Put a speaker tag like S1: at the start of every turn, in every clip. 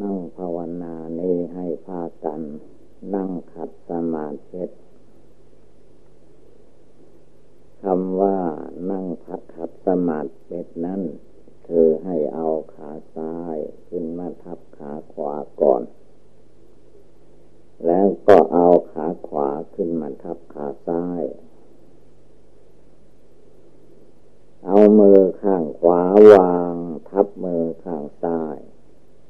S1: นั่งภาวนานี้ให้พากัน นั่งขัดสมาธิคำว่านั่งพัดขัดสมาธินั้นคือให้เอาขาซ้ายขึ้นมาทับขาขวาก่อน แล้วก็เอาขาขวาขึ้นมาทับขาซ้าย เอามือข้างขวาวาง ทับมือข้างซ้าย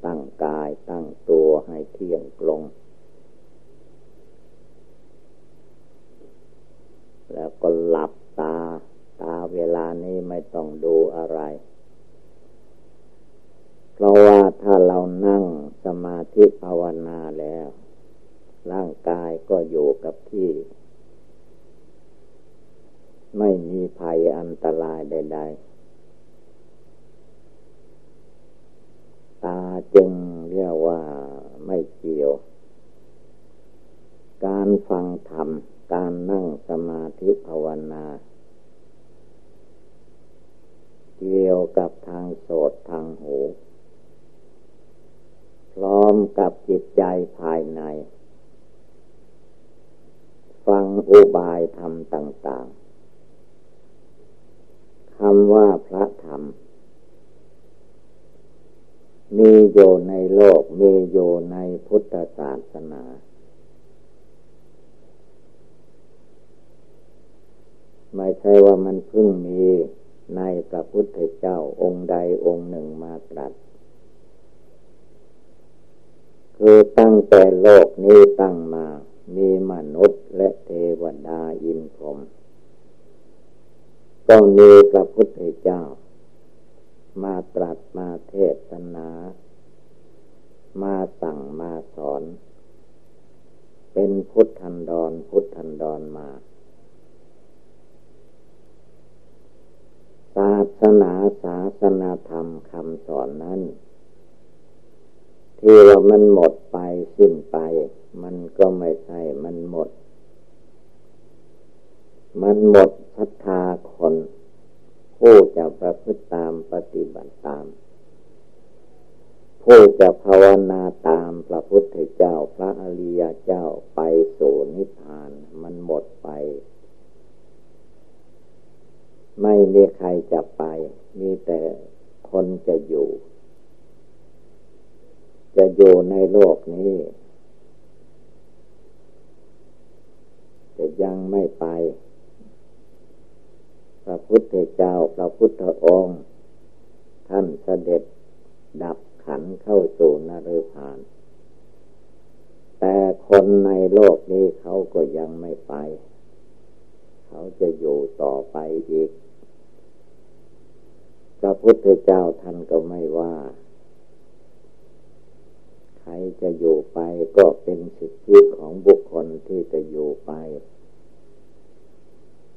S1: ตั้งกายตั้งตัวให้เที่ยงตรง แล้วก็หลับตา ตาเวลานี้ไม่ต้องดูอะไร เพราะว่าถ้าเรานั่งสมาธิภาวนาแล้ว ร่างกายก็อยู่กับที่ ไม่มีภัยอันตรายใด ๆ ตา จึงเรียกว่าไม่เกี่ยว การฟังธรรม การนั่งสมาธิภาวนา เกี่ยวกับทางโสดทางหู พร้อมกับจิตใจภายใน ฟังอุบายธรรมต่าง ๆคำว่าพระธรรม มีอยู่ในโลก มีอยู่ในพุทธศาสนา ไม่ใช่ว่ามันเพิ่งมีในพระพุทธเจ้าองค์ใดองค์หนึ่งมาตรัส คือตั้งแต่โลกนี้ตั้งมา มีมนุษย์และเทวดาอินพรหมต้องมีพระพุทธเจ้า มาตรัสมาเทศนา มาสั่งมาสอน เป็นพุทธันดรพุทธันดรมา ศาสนาศาสนาธรรมคำสอนนั้นที่ว่ามันหมดไปสิ้นไป มันก็ไม่ใช่มันหมด มันหมดศรัทธาคน ผู้จะประพฤติตามปฏิบัติตาม ผู้จะภาวนาตามพระพุทธเจ้าพระอริยเจ้าไปสู่นิพพานมันหมดไป ไม่มีใครจะไป มีแต่คนจะอยู่ จะอยู่ในโลกนี้จะยังไม่ไป พระพุทธเจ้าพระพุทธองค์ ท่านเสด็จดับขันเข้าสู่นรพาน แต่คนในโลกนี้เขาก็ยังไม่ไป เขาจะอยู่ต่อไปอีก พระพุทธเจ้าท่านก็ไม่ว่า ใครจะอยู่ไปก็เป็นสิทธิของบุคคลที่จะอยู่ไป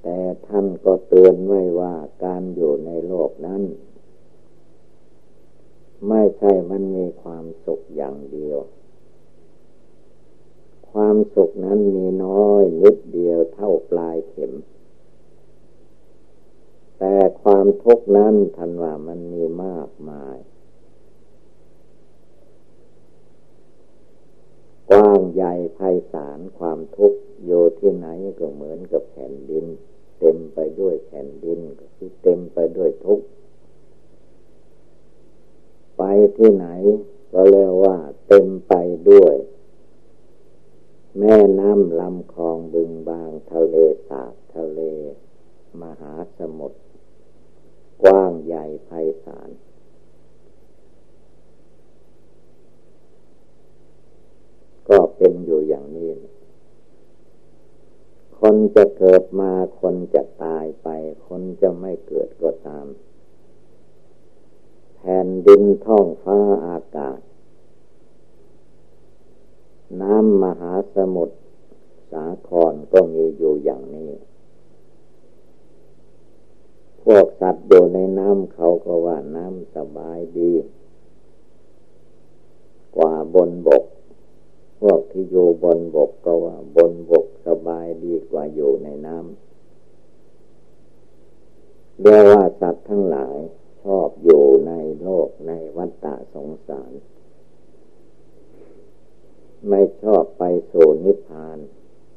S1: แต่ท่านก็เตือนไว้ว่าการอยู่ในโลกนั้น ไม่ใช่มันมีความสุขอย่างเดียว ความสุขนั้นมีน้อยนิดเดียวเท่าปลายเข็ม แต่ความทุกข์นั้นทันว่ามันมีมากมาย กว้างใหญ่ไพศาลความทุกข์โยที่ไหนก็เหมือนกับแผ่นดิน เต็มไปด้วยแผ่นดินก็คือเต็มไปด้วยทุกข์ไปที่ไหนก็เรียกว่า เต็มไปด้วย แม่น้ำลำคลองบึงบางทะเลสาบทะเล มหาสมุทรกว้างใหญ่ไพศาลก็เป็นอยู่อย่างนี้ คนจะเกิดมา คนจะตายไป คนจะไม่เกิดก็ตาม แผ่นดินท้องฟ้าอากาศ น้ำมหาสมุทรสาครก็มีอยู่อย่างนี้ พวกสัตว์อยู่ในน้ำเขาก็ว่าน้ำสบายดี กว่าบนบก พวกที่อยู่บนบกก็ว่าบนบก สบายดีกว่าอยู่ในน้ำเรียกว่าสัตว์ทั้งหลายชอบอยู่ในโลกในวัฏฏะสงสาร ไม่ชอบไปสู่นิพพาน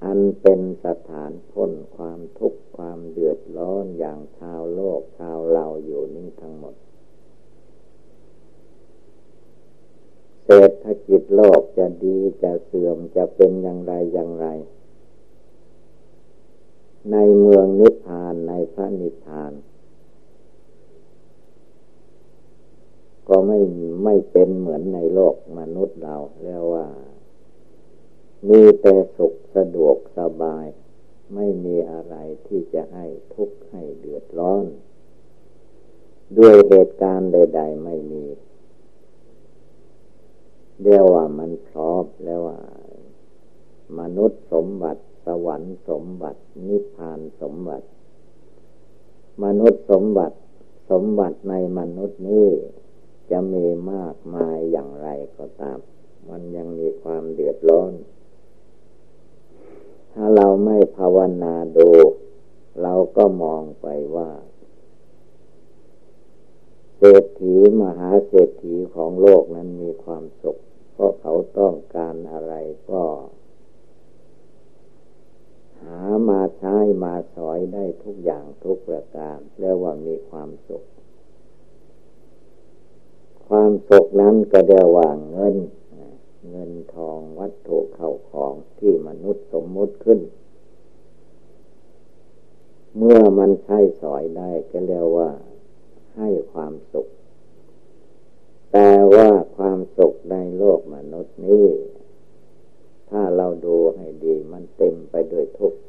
S1: อันเป็นสถานพ้นความทุกข์ความเดือดร้อนอย่างชาวโลกชาวเราอยู่นี้ทั้งหมดเศรษฐกิจโลกจะดีจะเสื่อมจะเป็นอย่างไรอย่างไร ในเมืองนิพพานในพระนิพพาน ก็ไม่ไม่เป็นเหมือนในโลกมนุษย์เราเรียกว่า มีแต่สุขสะดวกสบาย ไม่มีอะไรที่จะให้ทุกข์ให้เดือดร้อน ด้วยเหตุการณ์ใด ๆ ไม่มีเรียกว่ามันพร้อมแล้วว่า มนุษย์สมบัติ สวรรค์สมบัติ นิพพานสมบัติ มนุษย์สมบัติ สมบัติในมนุษย์นี้จะมีมากมายอย่างไรก็ตาม มันยังมีความเดือดร้อน ถ้าเราไม่ภาวนาดู เราก็มองไปว่าเศรษฐีมหาเศรษฐีของโลกนั้นมีความสุข เพราะเขาต้องการอะไรก็ หามาใช้มาสอยได้ทุกอย่างทุกประการเรียกว่ามีความสุข ความสุขนั้นก็เดียว่าเงิน เงินทองวัตถุเข้าของที่มนุษย์สมมุติขึ้น เมื่อมันใช้สอยได้ก็เรียกว่าให้ความสุข แต่ว่าความสุขในโลกมนุษย์นี้ ถ้าเราดูให้ดีมันเต็มไปด้วยทุกข์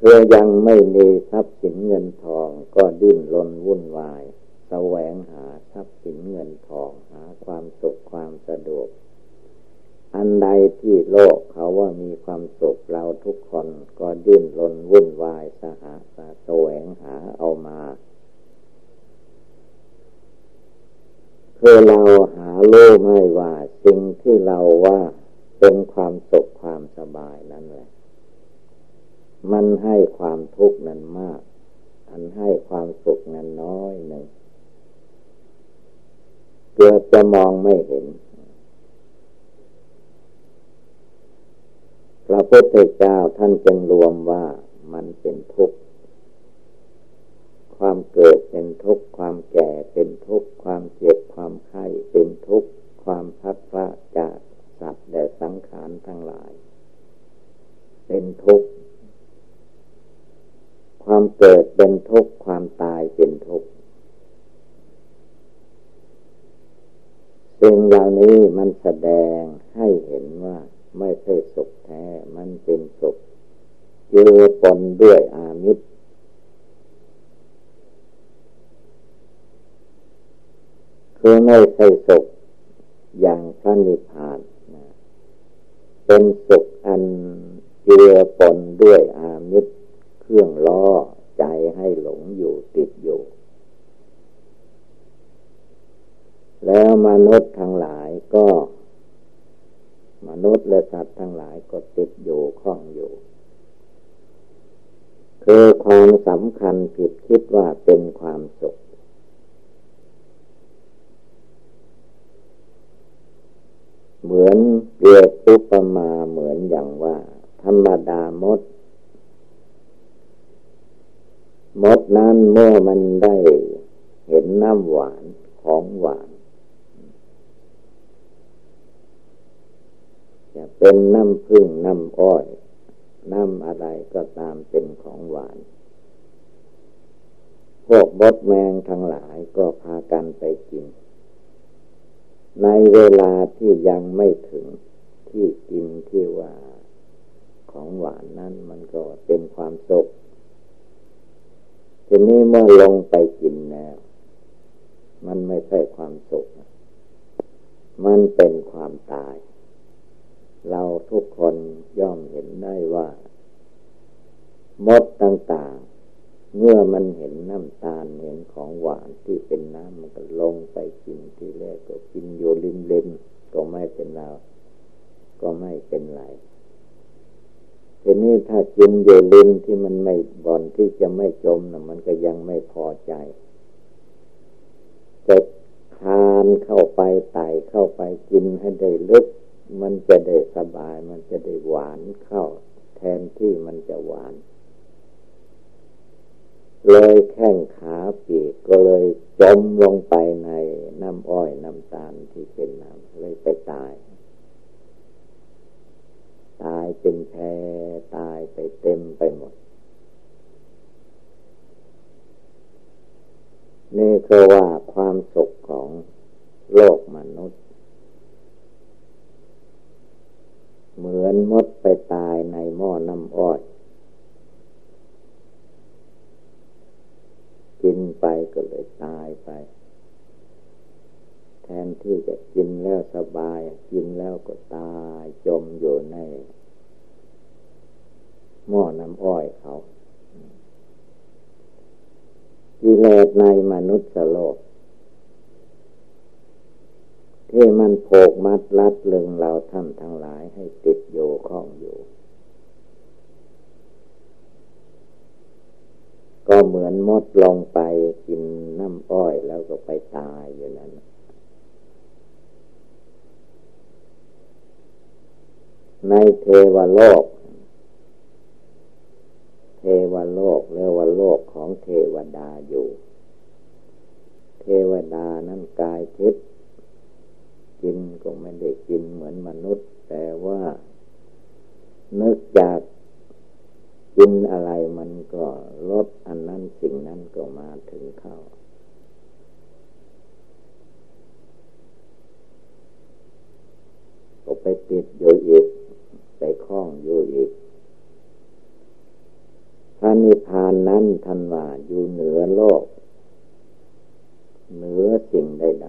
S1: คือยังไม่มีทรัพย์สินเงินทองก็ดิ้นรนวุ่นวายแสวงหาทรัพย์สินเงินทองหาความสุขความสะดวก อันใดที่โลกเขาว่ามีความสุขเราทุกคนก็ดิ้นรนวุ่นวายสหาแสวงหาเอามา คือเราหาโลกไม่ว่าสิ่งที่เราว่าเป็นความสุขความสบายนั่นแหละ มันให้ความทุกข์นั้นมาก อันให้ความสุขนั้นน้อยหนึ่งเกือบจะมองไม่เห็นพระพุทธเจ้าท่านจึงรวมว่ามันเป็นทุกข์ ความเกิดเป็นทุกข์ความแก่เป็นทุกข์ความเจ็บความไข้เป็นทุกข์ความพัดพระจากสัตว์และสังขารทั้งหลาย เป็นทุกข์ความเกิดเป็นทุกข์ความตายเป็นทุกข์สิ่งเหล่านี้มันแสดงให้เห็นว่าไม่ใช่สุขแท้ มันเป็นสุขเจือปนด้วยอามิตร คือไม่ใช่สุขอย่างพระนิพพานนะเป็นสุขอันเจือปนด้วยอามิตรเครื่องล้อใจให้หลงอยู่ติดอยู่ แล้วมนุษย์ทั้งหลายก็ มนุษย์และสัตว์ทั้งหลายก็ติดอยู่ข้องอยู่ คือความสำคัญผิดคิดว่าเป็นความสุข เหมือนเรียกอุปมาเหมือนอย่างว่า ธรรมดามด มดนั้นเมื่อมันได้เห็นน้ำหวานของหวาน จะเป็นน้ำพึ่งน้ำอ้อย น้ำอะไรก็ตามเป็นของหวาน พวกบดแมงทั้งหลายก็พากันไปกิน ในเวลาที่ยังไม่ถึงที่กินที่ว่าของหวานนั้นมันก็เป็นความสุขทีนี้เมื่อลงไปกินแล้ว มันไม่ใช่ความสุข มันเป็นความตาย เราทุกคนย่อมเห็นได้ว่า มดต่างๆ เมื่อมันเห็นน้ำตาลเห็นของหวานที่เป็นน้ำมันก็ลงไปกินที่แรกก็กินโยลิมเลมก็ไม่เป็นเรก็ไม่เป็นไรทีนี้ถ้ากินเยลินที่มันไม่บ่อนที่จะไม่จมนะมันก็ยังไม่พอใจจะคานเข้าไปไต่เข้าไปกินให้ได้ลึก มันจะได้สบาย มันจะได้หวานเข้า แทนที่มันจะหวาน เลยแข้งขาปีกก็เลยจมลงไปในน้ำอ้อยน้ำตาลที่เป็นน้ำเลยไปตาย ตายเป็นแพตายไปเต็มไปหมด นี่คือว่าความสุขของโลกมนุษย์ เหมือนมดไปตายในหม้อน้ำอ้อย กินไปก็เลยตายไป แทนที่จะกินแล้วสบาย กินแล้วก็ตายจมอยู่ในหม้อน้ำอ้อยเขากิเลสในมนุษย์โลก ที่มันโผกมัดลัดลึงเราท่านทั้งหลายให้ติดโยข้องอยู่ ก็เหมือนมดลงไปกินน้ำอ้อยแล้วก็ไปตายอยู่นั้น ในเทวโลก เทวโลกเรียกว่าโลกของเทวดาอยู่ เทวดานั้นกายทิพย์กินก็ไม่ได้กินเหมือนมนุษย์ แต่ว่านึกจาก กินอะไรมันก็ลดอันนั้นสิ่งนั้นก็มาถึงเข้า ก็ไปติดอยู่อีก ไปคล้องอยู่อีกพระนิพพานนั้นท่านว่าอยู่เหนือโลก เหนือสิ่งใด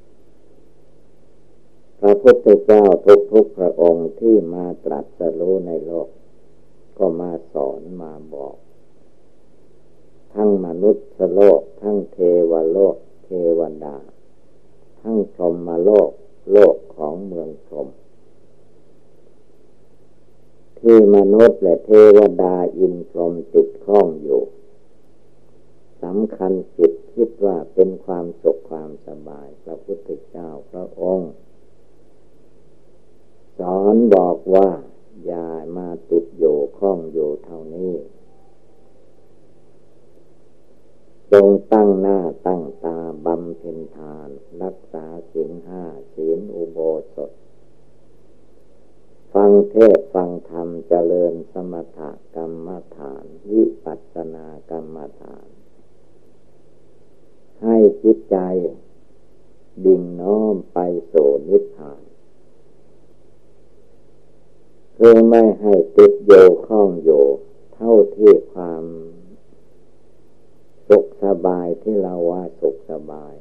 S1: ๆพระพุทธเจ้าทุกๆพระองค์ที่มาตรัสรู้ในโลก ก็มาสอนมาบอก ทั้งมนุษย์โลก ทั้งเทวโลก เทวดา ทั้งพรหมโลก โลกของเมืองพรหมที่มนุษย์และเทวดาอินพรหมติดข้องอยู่สำคัญจิตคิดว่าเป็นความสุขความสบาย พระพุทธเจ้าพระองค์ สอนบอกว่า อย่ามาติดอยู่ข้องอยู่เท่านี้จงตั้งหน้าตั้งตาบำเพ็ญทาน รักษาศีลห้าศีลอุโบสถ ฟังเทศฟังธรรมเจริญสมถกรรมฐาน วิปัสสนากรรมฐาน ให้จิตใจ ดิ่งน้อมไปโสนิพพาน คือไม่ให้ติดโยข้องโยเท่าที่ความ สุขสบายที่เราว่าสุขสบาย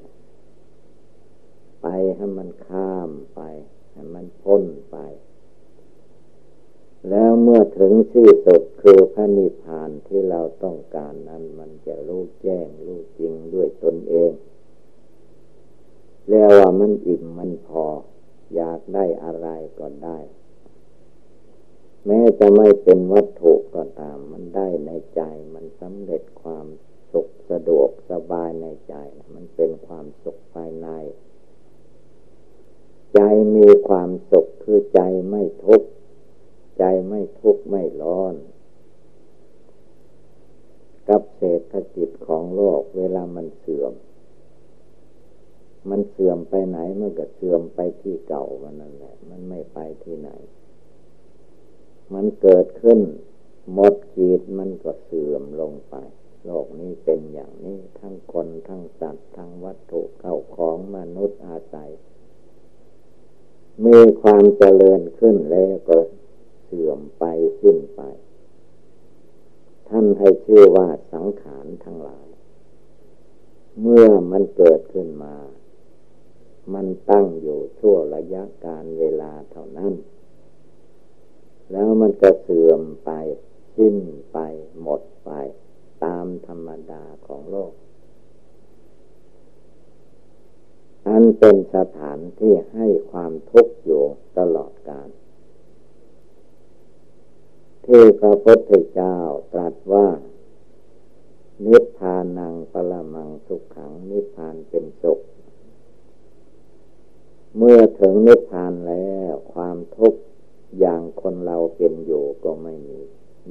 S1: ไปให้มันข้ามไป ให้มันพ้นไป แล้วเมื่อถึงที่สุดคือพระนิพพานที่เราต้องการนั้นมันจะรู้แจ้งรู้จริงด้วยตนเอง แล้วว่ามันอิ่มมันพอ อยากได้อะไรก็ได้ แม้จะไม่เป็นวัตถุก็ตาม มันได้ในใจ มันสำเร็จความสุขสะดวกสบายในใจ มันเป็นความสุขภายใน ใจมีความสุขคือใจไม่ทุกข์ใจไม่ทุกข์ไม่ร้อน กับเศรษฐกิจของโลกเวลามันเสื่อม มันเสื่อมไปไหนมันก็เสื่อมไปที่เก่ามันนั่นแหละ มันไม่ไปที่ไหน มันเกิดขึ้น หมดขีดมันก็เสื่อมลงไป โลกนี้เป็นอย่างนี้ ทั้งคนทั้งสัตว์ทั้งวัตถุเข้าของมนุษย์อาศัย มีความเจริญขึ้นแล้วก็เสื่อมไปสิ้นไป ท่านให้ชื่อว่าสังขารทั้งหลาย เมื่อมันเกิดขึ้นมา มันตั้งอยู่ชั่วระยะการเวลาเท่านั้น แล้วมันก็เสื่อมไป สิ้นไป หมดไป ตามธรรมดาของโลก อันเป็นสถานที่ให้ความทุกข์อยู่ตลอดกาลที่พระพุทธเจ้าตรัสว่า นิพพานังปรมังสุขขัง นิพพานเป็นสุข เมื่อถึงนิพพานแล้วความทุกข์ อย่างคนเราเป็นอยู่ก็ไม่มี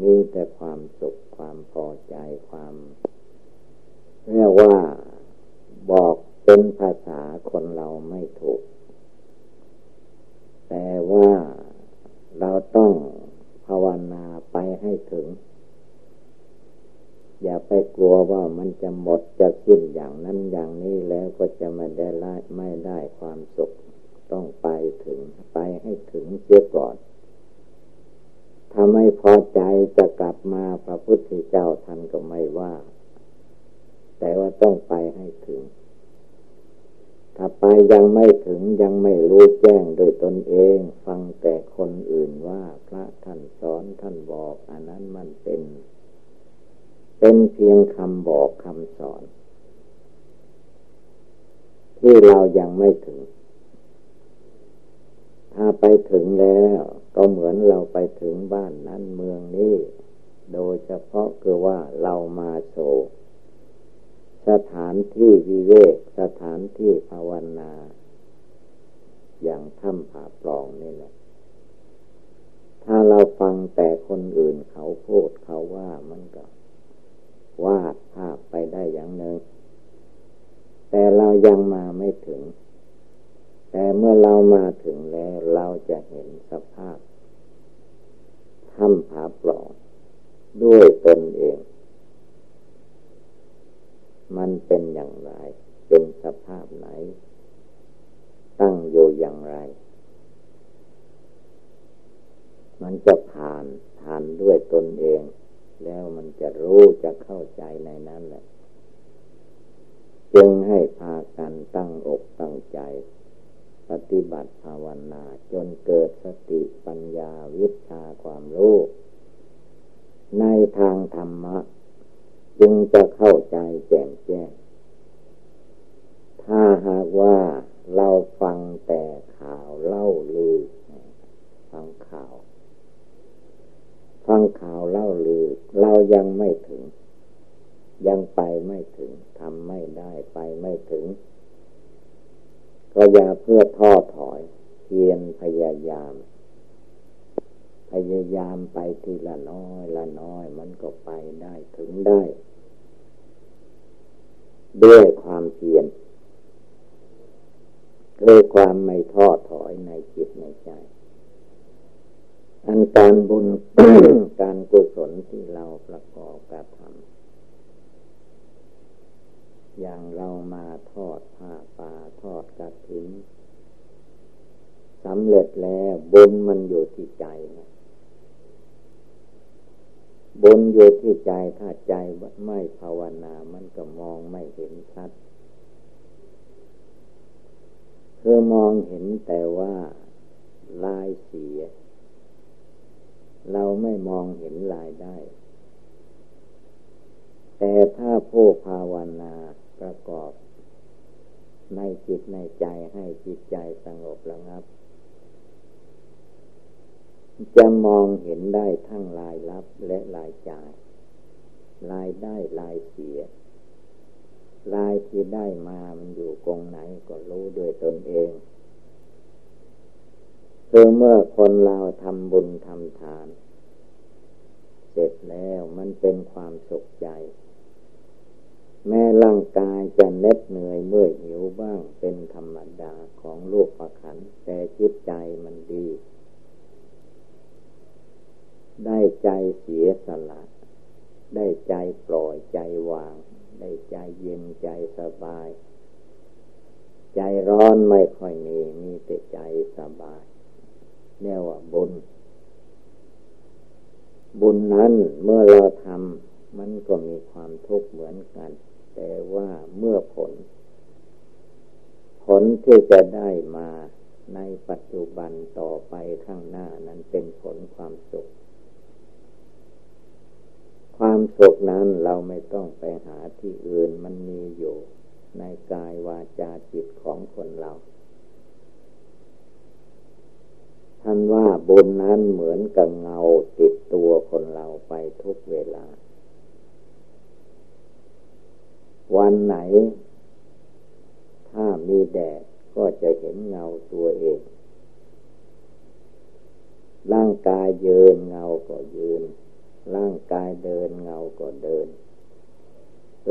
S1: มีแต่ความสุขความพอใจความเรียกว่าบอกเป็นภาษาคนเราไม่ถูก แต่ว่าเราต้องภาวนาไปให้ถึง อย่าไปกลัวว่ามันจะหมดจะสิ้นอย่างนั้นอย่างนี้แล้วก็จะไม่ได้ไม่ได้ความสุข ต้องไปถึงไปให้ถึงเสียก่อน ถ้าไม่พอใจจะกลับมาพระพุทธเจ้าท่านก็ไม่ว่า แต่ว่าต้องไปให้ถึง ถ้าไปยังไม่ถึงยังไม่รู้แจ้งโดยตนเอง ฟังแต่คนอื่นว่าพระท่านสอนท่านบอกอันนั้นมันเป็น เป็นเพียงคำบอกคำสอน ที่เรายังไม่ถึง ถ้าไปถึงแล้ว ก็เหมือนเราไปถึงบ้านนั้นเมืองนี้ โดยเฉพาะคือว่าเรามาโศสถานที่วิเวกสถานที่ภาวนา อย่างถ้ำผาปลองนี่แหละ ถ้าเราฟังแต่คนอื่นเขาพูดเขาว่ามันก็วาดภาพไปได้อย่างหนึ่ง แต่เรายังมาไม่ถึง แต่เมื่อเรามาถึงแล้วเราจะเห็นสภาพถ้ำผาปล่องด้วยตนเอง มันเป็นอย่างไร เป็นสภาพไหน ตั้งอยู่อย่างไร มันจะผ่านผ่านด้วยตนเอง แล้วมันจะรู้จะเข้าใจในนั้นแหละ จึงให้พากันตั้งอกตั้งใจ ปฏิบัติภาวนาจนเกิดสติปัญญาวิชาความรู้ในทางธรรมะ จึงจะเข้าใจแจ่มแจ้ง ถ้าหากว่าเราฟังแต่ข่าวเล่าลือ ฟังข่าว ฟังข่าวเล่าลือ เรายังไม่ถึง ยังไปไม่ถึงทำไม่ได้ไปไม่ถึง ก็อย่าเพื่อท้อถอย เพียรพยายาม พยายามไปทีละน้อยละน้อย มันก็ไปได้ถึงได้ ด้วยความเพียรด้วยความไม่ท้อถอยในจิตในใจ อันการบุญการกุศลที่เราประกอบกระทำ อย่างเรามาทอดผ้าป่าทอดกระถิ่นสำเร็จแล้วบุญมันอยู่ที่ใจนะบุญอยู่ที่ใจถ้าใจไม่ภาวนามันก็มองไม่เห็นชัดคือมองเห็นแต่ว่าลายเสีย เราไม่มองเห็นลายได้ แต่ถ้าผู้ภาวนา ประกอบ ในจิตในใจให้จิตใจสงบระงับ จะมองเห็นได้ทั้งลายลับและลายจ่ายลายได้ลายเสียลายที่ได้มามันอยู่กองไหนก็รู้ด้วยตนเองคือเมื่อคนเราทำบุญทำทาน เสร็จแล้วมันเป็นความสุขใจ แม้ร่างกายจะเน็ดเหนื่อยเมื่อยหิวบ้างเป็นธรรมดาของโลกประคัน แต่จิตใจมันดี ได้ใจเสียสละ ได้ใจปล่อยใจวาง ได้ใจเย็นใจสบาย ใจร้อนไม่ค่อยมีมีแต่ใจสบายเรียกว่าบุญ บุญนั้นเมื่อเราทำมันก็มีความทุกข์เหมือนกัน แต่ว่าเมื่อผล ผลที่จะได้มาในปัจจุบันต่อไปข้างหน้านั้นเป็นผลความสุข ความสุขนั้นเราไม่ต้องไปหาที่อื่นมันมีอยู่ ในกายวาจาจิตของคนเราท่านว่าบุญนั้นเหมือนกับเงาติดตัวคนเราไปทุกเวลา วันไหน ถ้ามีแดดก็จะเห็นเงาตัวเอง ร่างกายยืนเงาก็ยืน ร่างกายเดินเงาก็เดิน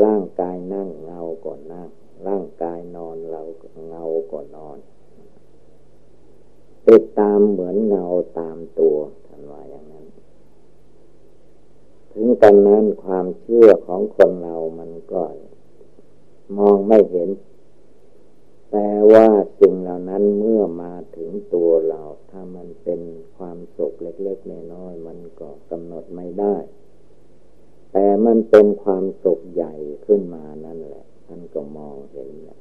S1: ร่างกายนั่งเงาก็นั่ง ร่างกายนอนเราเงาก็นอน ติดตามเหมือนเงาตามตัวท่านว่าอย่างนั้น ถึงกันนั้นความเชื่อของคนเรามันก็ มองไม่เห็น แต่ว่าสิ่งเหล่านั้นเมื่อมาถึงตัวเรา ถ้ามันเป็นความสุขเล็กๆน้อยๆมันก็กำหนดไม่ได้ แต่มันเป็นความสุขใหญ่ขึ้นมานั่นแหละท่านก็มองเห็นแหละ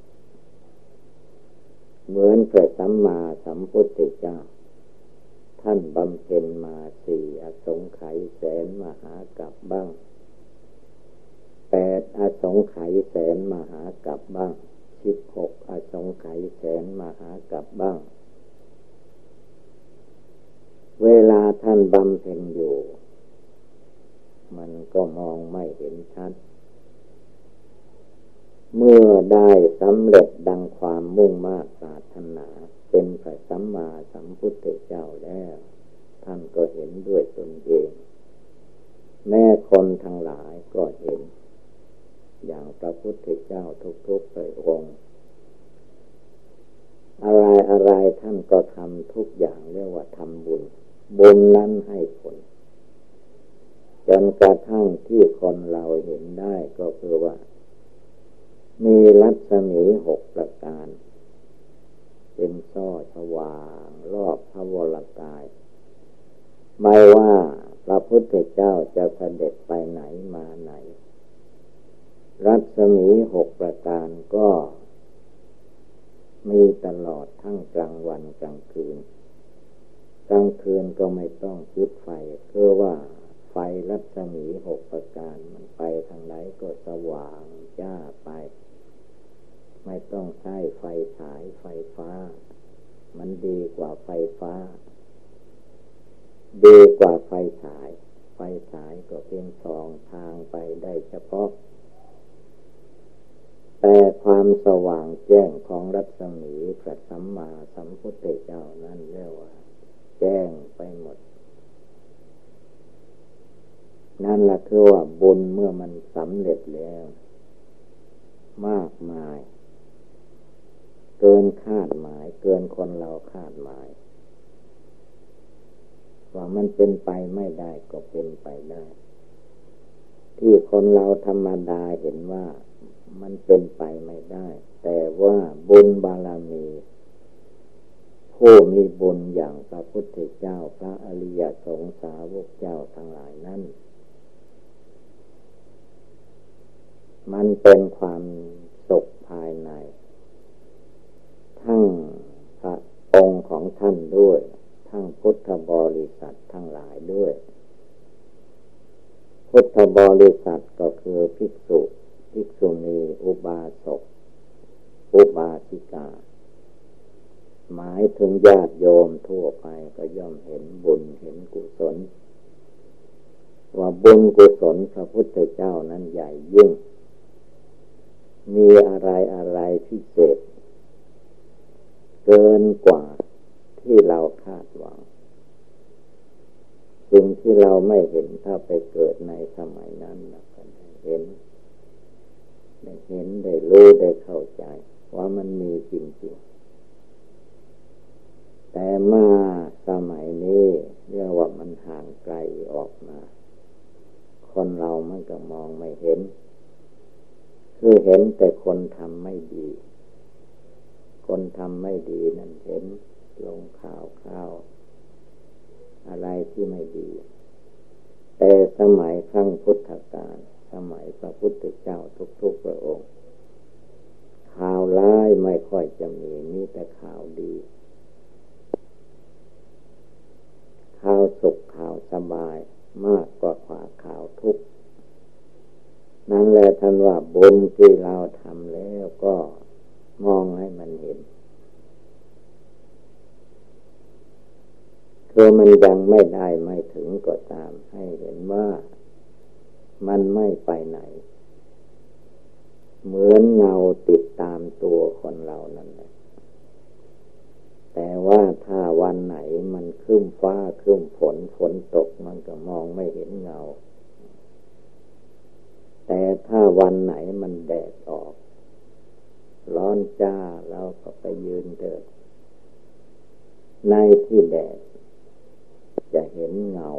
S1: เหมือนพระสัมมาสัมพุทธเจ้า ท่านบำเพ็ญมาสี่อสงไขยแสนมหากับบ้าง แปดอสงไขยแสนมหากับบ้างสิบหกอสงไขยแสนมหากับบ้าง เวลาท่านบำเพ็ญอยู่ มันก็มองไม่เห็นชัด เมื่อได้สำเร็จดังความมุ่งมากศาสนาเป็นพระสัมมาสัมพุทธเจ้าแล้ว ท่านก็เห็นด้วยตนเอง แม่คนทั้งหลายก็เห็น อย่างพระพุทธเจ้าทุกๆพระองค์ อะไรอะไรท่านก็ทำทุกอย่างเรียกว่าทำบุญ บุญนั้นให้ผลจนกระทั่งที่คนเราเห็นได้ก็คือว่า มีรัศมีหกประการ เป็นซ้อสว่างรอบพระวรกาย ไม่ว่าพระพุทธเจ้าจะเสด็จไปไหนมาไหน รัศมีหกประการก็มีตลอดทั้งกลางวันกลางคืน กลางคืนก็ไม่ต้องจุดไฟเพื่อว่าไฟรัศมีหกประการ มันไปทางไหนก็สว่างจ้าไป ไม่ต้องใช้ไฟฉายไฟฟ้า มันดีกว่าไฟฟ้า ดีกว่าไฟฉาย ไฟฉายก็เพียงสองทางไปได้เฉพาะ แต่ความสว่างแจ้งของรัศมีพระสัมมาสัมพุทธเจ้านั้นเรียกว่า แจ้งไปหมด นั่นแหละคือว่าบุญเมื่อมันสำเร็จแล้ว มากมาย เกินคาดหมาย เกินคนเราคาดหมาย ว่ามันเป็นไปไม่ได้ก็เป็นไปได้ ที่คนเราธรรมดาเห็นว่า มันเป็นไปไม่ได้ แต่ว่าบุญบารมี ผู้มีบุญอย่างพระพุทธเจ้าพระอริยสงสาวกเจ้าทั้งหลายนั้นมันเป็นความสุขภายใน ทั้งพระองค์ของท่านด้วย ทั้งพุทธบริษัททั้งหลายด้วย พุทธบริษัทก็คือภิกษุ ภิกษุณีอุบาสก อุบาสิกา หมายถึงญาติโยมทั่วไปก็ย่อมเห็นบุญเห็นกุศล ว่าบุญกุศลพระพุทธเจ้านั้นใหญ่ยิ่ง มีอะไรอะไรพิเศษ เกินกว่าที่เราคาดหวังสิ่งที่เราไม่เห็นถ้าไปเกิดในสมัยนั้นเราก็เห็น ได้เห็นได้รู้ได้เข้าใจ ว่ามันมีจริงๆ แต่มาสมัยนี้เรียกว่ามันห่างไกลออกมา คนเรามันก็มองไม่เห็น คือเห็นแต่คนทำไม่ดี คนทำไม่ดีนั่นเห็นลงข่าวข่าว อะไรที่ไม่ดี แต่สมัยครั้งพุทธกาล สมัยพระพุทธเจ้าทุกๆพระองค์ ข่าวร้ายไม่ค่อยจะมีมีแต่ข่าวดี ข่าวสุขข่าวสบายมากกว่าข่าวข่าวทุกข์นั่นแหละท่านว่าบุญที่เราทำแล้วก็มองให้มันเห็นคือมันยังไม่ได้ไม่ถึงก็ตามให้เห็นว่า มันไม่ไปไหน เหมือนเงาติดตามตัวคนเรานั่นแหละ แต่ว่าถ้าวันไหนมันคืมฟ้าคืมฝนฝนตกมันก็มองไม่เห็นเงา แต่ถ้าวันไหนมันแดดออก ร้อนจ้าเราก็ไปยืนเดินในที่แดดจะเห็นเงา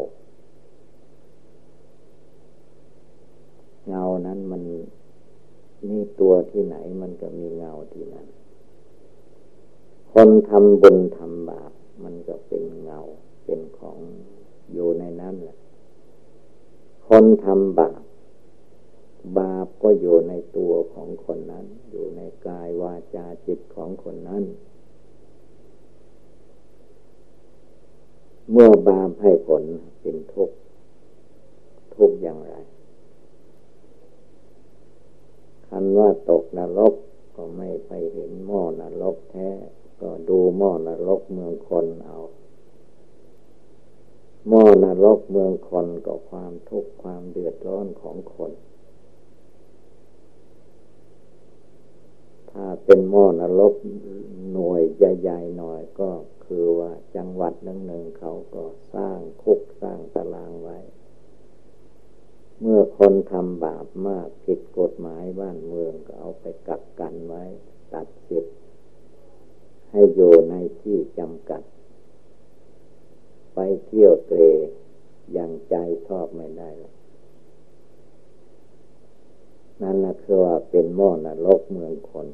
S1: เงานั้นมันมีตัวที่ไหนมันก็มีเงาที่นั้น คนทำบุญทำบาปมันก็เป็นเงา เป็นของอยู่ในนั้นแหละ คนทำบาปบาปก็อยู่ในตัวของคนนั้น อยู่ในกายวาจาจิตของคนนั้น เมื่อบาปให้ผลเป็นทุกข์ทุกข์อย่างไร คันว่าตกนรกก็ไม่ไปเห็นหม้อนรกแท้ ก็ดูหม้อนรกเมืองคนเอาหม้อนรกเมืองคนก็ความทุกข์ความเดือดร้อนของคน ถ้าเป็นหม้อนรกหน่วยใหญ่ๆหน่อยก็คือว่าจังหวัดหนึ่งๆเขาก็สร้างคุกสร้างตารางไว้ เมื่อคนทำบาปมากผิดกฎหมายบ้านเมืองก็เอาไปกักกันไว้ ตัดสิทธิ์ให้อยู่ในที่จำกัด ไปเที่ยวเตรอย่างใจชอบไม่ได้นั่นนะคือว่าเป็นหม้อนรกเมืองคน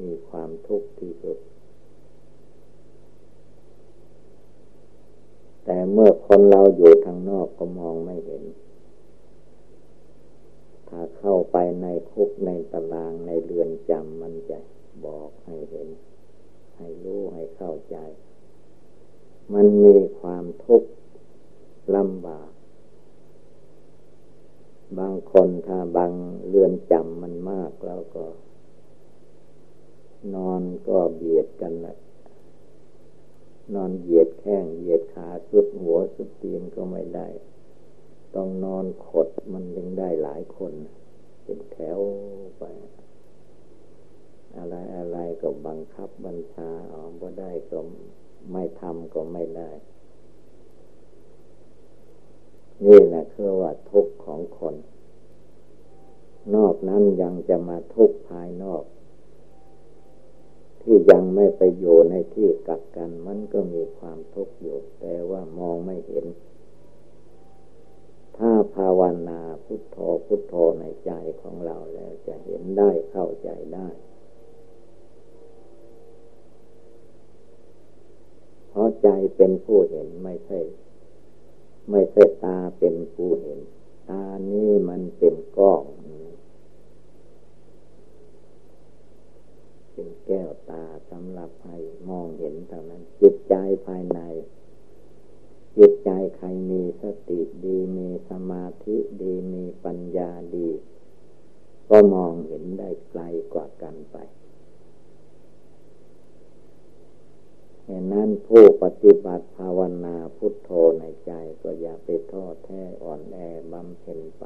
S1: มีความทุกข์ที่สุด แต่เมื่อคนเราอยู่ทางนอกก็มองไม่เห็น ถ้าเข้าไปในคุกในตารางในเรือนจำมันจะบอกให้เห็น ให้รู้ให้เข้าใจ มันมีความทุกข์ลำบาก บางคนถ้าบางเรือนจำมันมากแล้วก็ นอนก็เบียดกันเลยนอนเหยียดแข้งเหยียดขาสุดหัวสุดตีนก็ไม่ได้ ต้องนอนขดมันยังได้หลายคน เป็นแถวไป อะไรอะไรก็บังคับบัญชาออกบ่ได้ก็ไม่ทำก็ไม่ได้ นี่แหละคือว่าทุกข์ของคน นอกนั้นยังจะมาทุกข์ภายนอก ที่ยังไม่ไปอยู่ในที่กักกันมันก็มีความทุกข์อยู่ แต่ว่ามองไม่เห็น ถ้าภาวนาพุทโธพุทโธในใจของเราแล้วจะเห็นได้เข้าใจได้เพราะใจเป็นผู้เห็นไม่ใช่ ไม่ใช่ตาเป็นผู้เห็น ตานี้มันเป็นกล้องเป็นแก้วตาสำหรับให้มองเห็นเท่านั้นจิตใจภายใน จิตใจใครมีสติดีมีสมาธิดีมีปัญญาดี ก็มองเห็นได้ไกลกว่ากันไปฉะนั้นผู้ปฏิบัติภาวนาพุทโธในใจก็อย่าไปท้อแท้อ่อนแอบำเพ็ญไป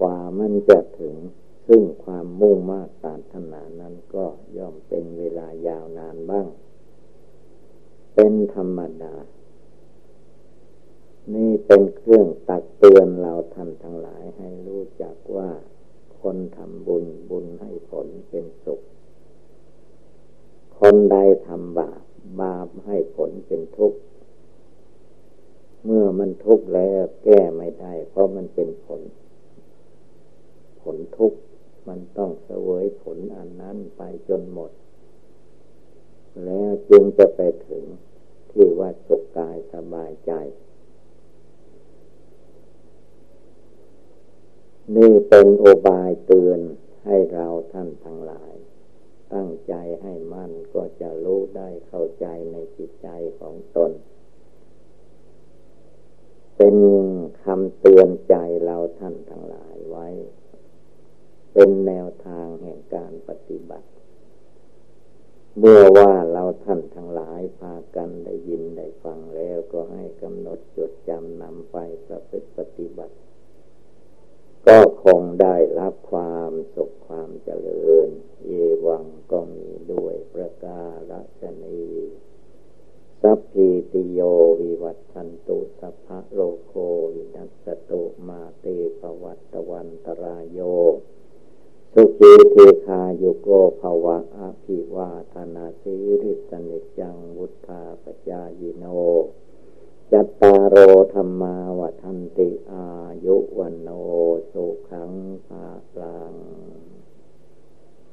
S1: กว่ามันจะถึงซึ่งความมุ่งมากตารถนานั้นก็ย่อมเป็นเวลายาวนานบ้าง เป็นธรรมดา นี่เป็นเครื่องตักเตือนเราท่านทั้งหลายให้รู้จักว่าคนทำบุญบุญให้ผลเป็นสุข คนใดทำบาปบาปให้ผลเป็นทุกข์เมื่อมันทุกข์แล้วแก้ไม่ได้ เพราะมันเป็นผล ผลทุกข์มันต้องเสวยผลอันนั้นไปจนหมด แล้วจึงจะไปถึงที่ว่าสุขกายสบายใจ นี่เป็นโอบายเตือนให้เราท่านทั้งหลาย ตั้งใจให้มั่นก็จะรู้ได้เข้าใจในจิตใจของตน เป็นคำเตือนใจเราท่านทั้งหลายไว้ เป็นแนวทางแห่งการปฏิบัติ เมื่อว่าเราท่านทั้งหลายพากันได้ยินได้ฟังแล้วก็ให้กำหนดจดจำนำไปประพฤติปฏิบัติ ก็คงได้รับความสุขความเจริญเอวังก็มีด้วยประกาชนีสัพพิติโยวิวัตชันตุสัพพะโลโควินัสตุมาเตปวัตตวันตรายโย สุขีเทคาโยโกภวะอภิวาธนาสิริสนิจังวุธาปจายโน จัตตารโอธรรมาวันติอายุวันโนสุขังภาลัง